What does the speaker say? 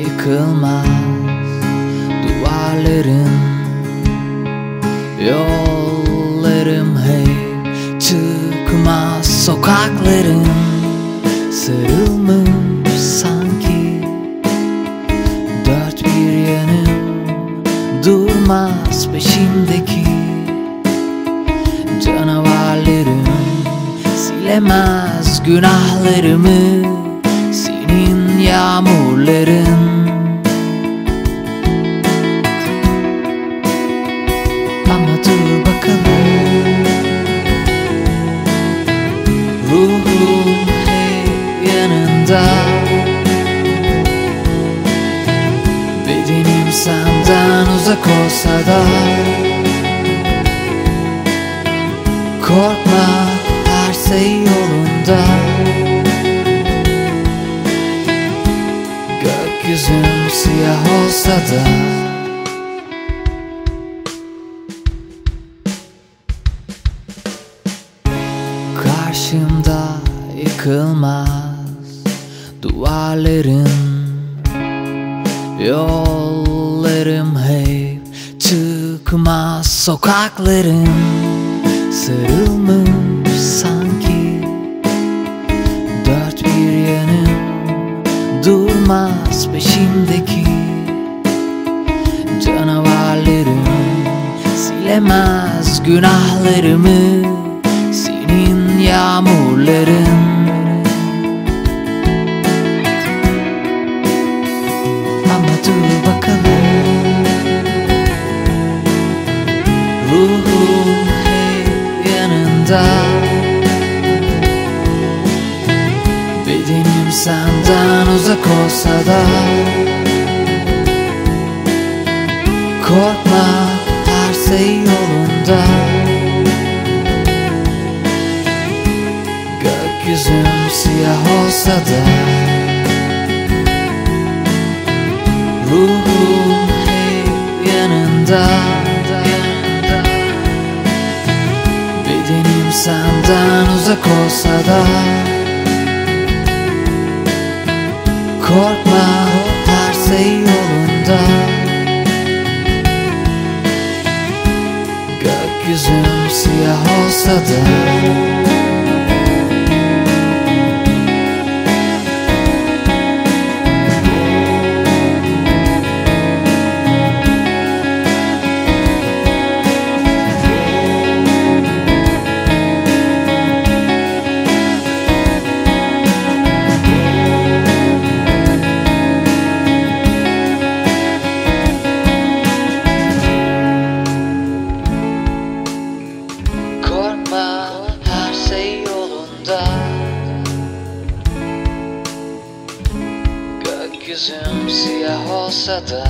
yıkılmaz duvarların Yollarım hep çıkmaz sokakların. Sarılmış sanki dört bir yanım Durmaz peşimdeki canavarlarım Silemez günahlarımı yağmurların. Ama dur bakalım. Ruhum hep yanında. Bedenim senden uzak olsa da. Korkma her şey yolunda Gökyüzüm siyah olsa da. Karşımda yıkılmaz duvarların Yollarım hep çıkmaz sokakların. Sarılmış peşimdeki canavarlarım Silemez günahlarımı senin yağmurların. Ama dur bakalım. Ruhum hep yanında. Bedenim senden uzak olsa da Korkma her şey yolunda. Gökyüzüm siyah olsa da Ruhum hep yanında. Bedenim senden uzak olsa da Korkma her şey yolunda. Gökyüzüm siyah olsa da Gökyüzüm siyah olsa da